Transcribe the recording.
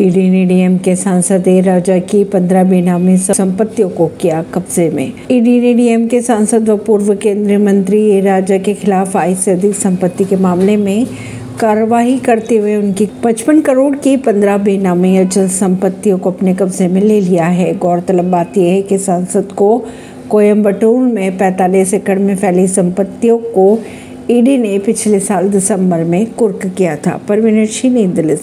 ED ने DM के सांसद ए राजा की पंद्रह बेनामी संपत्तियों को किया कब्जे में। ईडी ने डीएम के सांसद व पूर्व केंद्रीय मंत्री ए राजा के खिलाफ आय से अधिक संपत्ति के मामले में कार्रवाई करते हुए उनकी 55 करोड़ की 15 बेनामी अचल संपत्तियों को अपने कब्जे में ले लिया है। गौरतलब बात यह है कि सांसद को कोयम्बटूर में 45 एकड़ में फैली संपत्तियों को ईडी ने पिछले साल दिसंबर में कुर्क किया था। परवीन सिंह नई दिल्ली से।